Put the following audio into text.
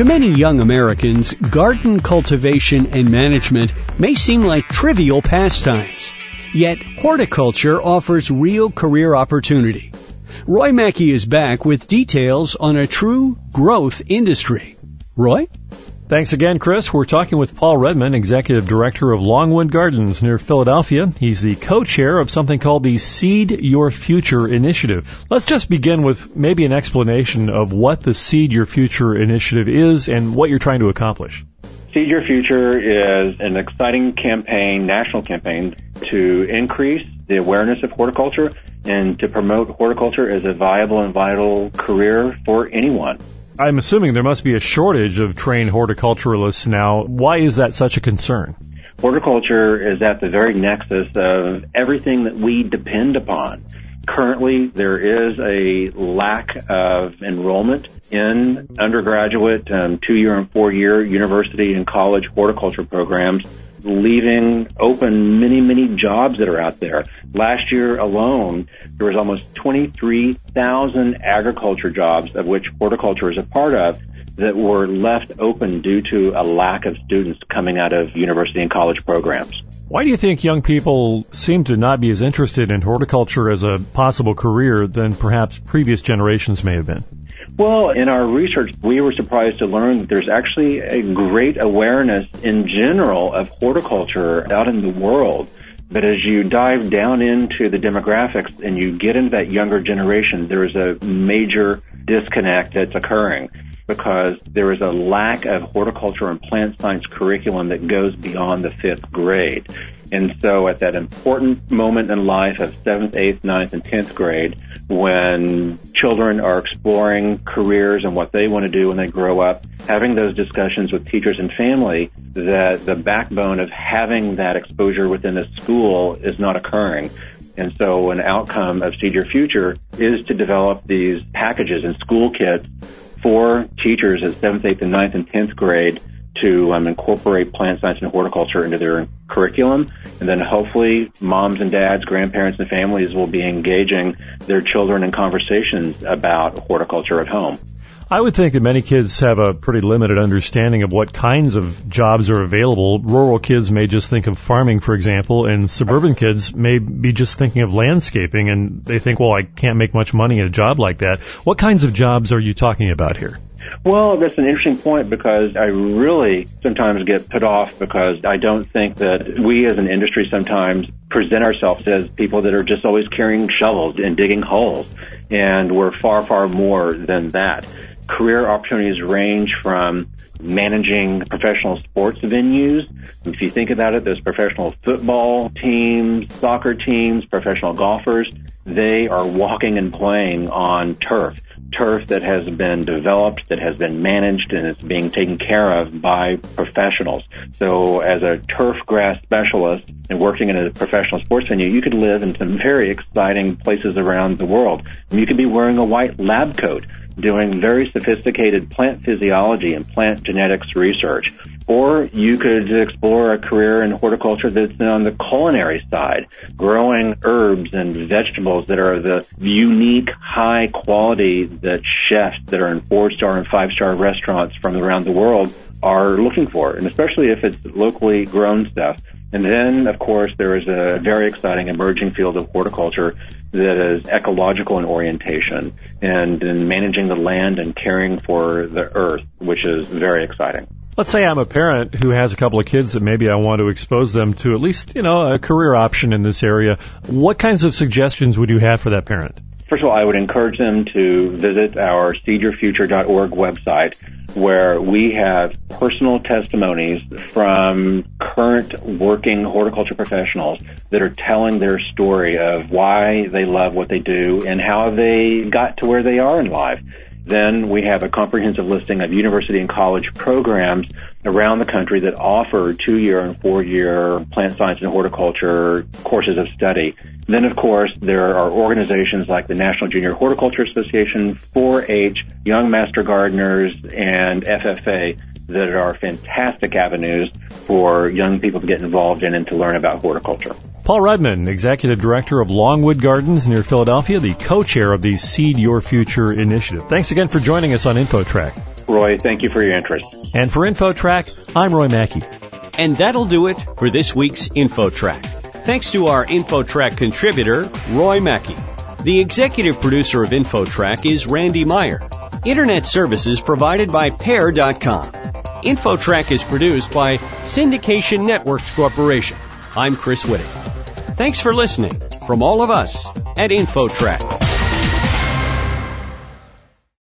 To many young Americans, garden cultivation and management may seem like trivial pastimes. Yet horticulture offers real career opportunity. Roy Mackey is back with details on a true growth industry. Roy? Thanks again, Chris. We're talking with Paul Redman, Executive Director of Longwood Gardens near Philadelphia. He's the co-chair of something called the Seed Your Future Initiative. Let's just begin with maybe an explanation of what the Seed Your Future Initiative is and what you're trying to accomplish. Seed Your Future is an exciting campaign, national campaign, to increase the awareness of horticulture and to promote horticulture as a viable and vital career for anyone. I'm assuming there must be a shortage of trained horticulturalists now. Why is that such a concern? Horticulture is at the very nexus of everything that we depend upon. Currently, there is a lack of enrollment in undergraduate, um, two-year and four-year university and college horticulture programs leaving open many, many jobs that are out there. Last year alone, there was almost 23,000 agriculture jobs, of which horticulture is a part of, that were left open due to a lack of students coming out of university and college programs. Why do you think young people seem to not be as interested in horticulture as a possible career than perhaps previous generations may have been? Well, in our research, we were surprised to learn that there's actually a great awareness in general of horticulture out in the world. But as you dive down into the demographics and you get into that younger generation, there is a major disconnect that's occurring because there is a lack of horticulture and plant science curriculum that goes beyond the fifth grade. And so at that important moment in life of seventh, eighth, ninth, and tenth grade, when children are exploring careers and what they want to do when they grow up, having those discussions with teachers and family, that the backbone of having that exposure within the school is not occurring. And so an outcome of Seed Your Future is to develop these packages and school kits for teachers at seventh, eighth, and ninth and tenth grade to um, incorporate plant science and horticulture into their curriculum. And then hopefully moms and dads, grandparents and families will be engaging their children in conversations about horticulture at home. I would think that many kids have a pretty limited understanding of what kinds of jobs are available. Rural kids may just think of farming, for example, and suburban kids may be just thinking of landscaping and they think, well, I can't make much money in a job like that. What kinds of jobs are you talking about here? Well, that's an interesting point because I really sometimes get put off because I don't think that we as an industry sometimes present ourselves as people that are just always carrying shovels and digging holes. And we're far, far more than that career opportunities range from managing professional sports venues. If you think about it, those professional football teams, soccer teams, professional golfers, they are walking and playing on turf turf that has been developed, that has been managed, and it's being taken care of by professionals. So as a turf grass specialist and working in a professional sports venue, you could live in some very exciting places around the world. You could be wearing a white lab coat doing very sophisticated plant physiology and plant genetics research. Or you could explore a career in horticulture that's on the culinary side, growing herbs and vegetables that are the unique, high quality that chefs that are in four star and five star restaurants from around the world are looking for, and especially if it's locally grown stuff. And then, of course, there is a very exciting emerging field of horticulture that is ecological in orientation and in managing the land and caring for the earth, which is very exciting. Let's say I'm a parent who has a couple of kids that maybe I want to expose them to at least, you know, a career option in this area. What kinds of suggestions would you have for that parent? First of all, I would encourage them to visit our seedyourfuture.org website where we have personal testimonies from current working horticulture professionals that are telling their story of why they love what they do and how they got to where they are in life. Then we have a comprehensive listing of university and college programs around the country that offer two-year and four-year plant science and horticulture courses of study. Then, of course, there are organizations like the National Junior Horticulture Association, 4-H, Young Master Gardeners, and FFA that are fantastic avenues for young people to get involved in and to learn about horticulture. Paul Redman, Executive Director of Longwood Gardens near Philadelphia, the co-chair of the Seed Your Future initiative. Thanks again for joining us on InfoTrack. Roy, thank you for your interest. And for InfoTrack, I'm Roy Mackey. And that'll do it for this week's InfoTrack. Thanks to our InfoTrack contributor, Roy Mackey. The executive producer of InfoTrack is Randy Meyer. Internet services provided by Pair.com. InfoTrack is produced by Syndication Networks Corporation. I'm Chris Whitting. Thanks for listening from all of us at InfoTrack.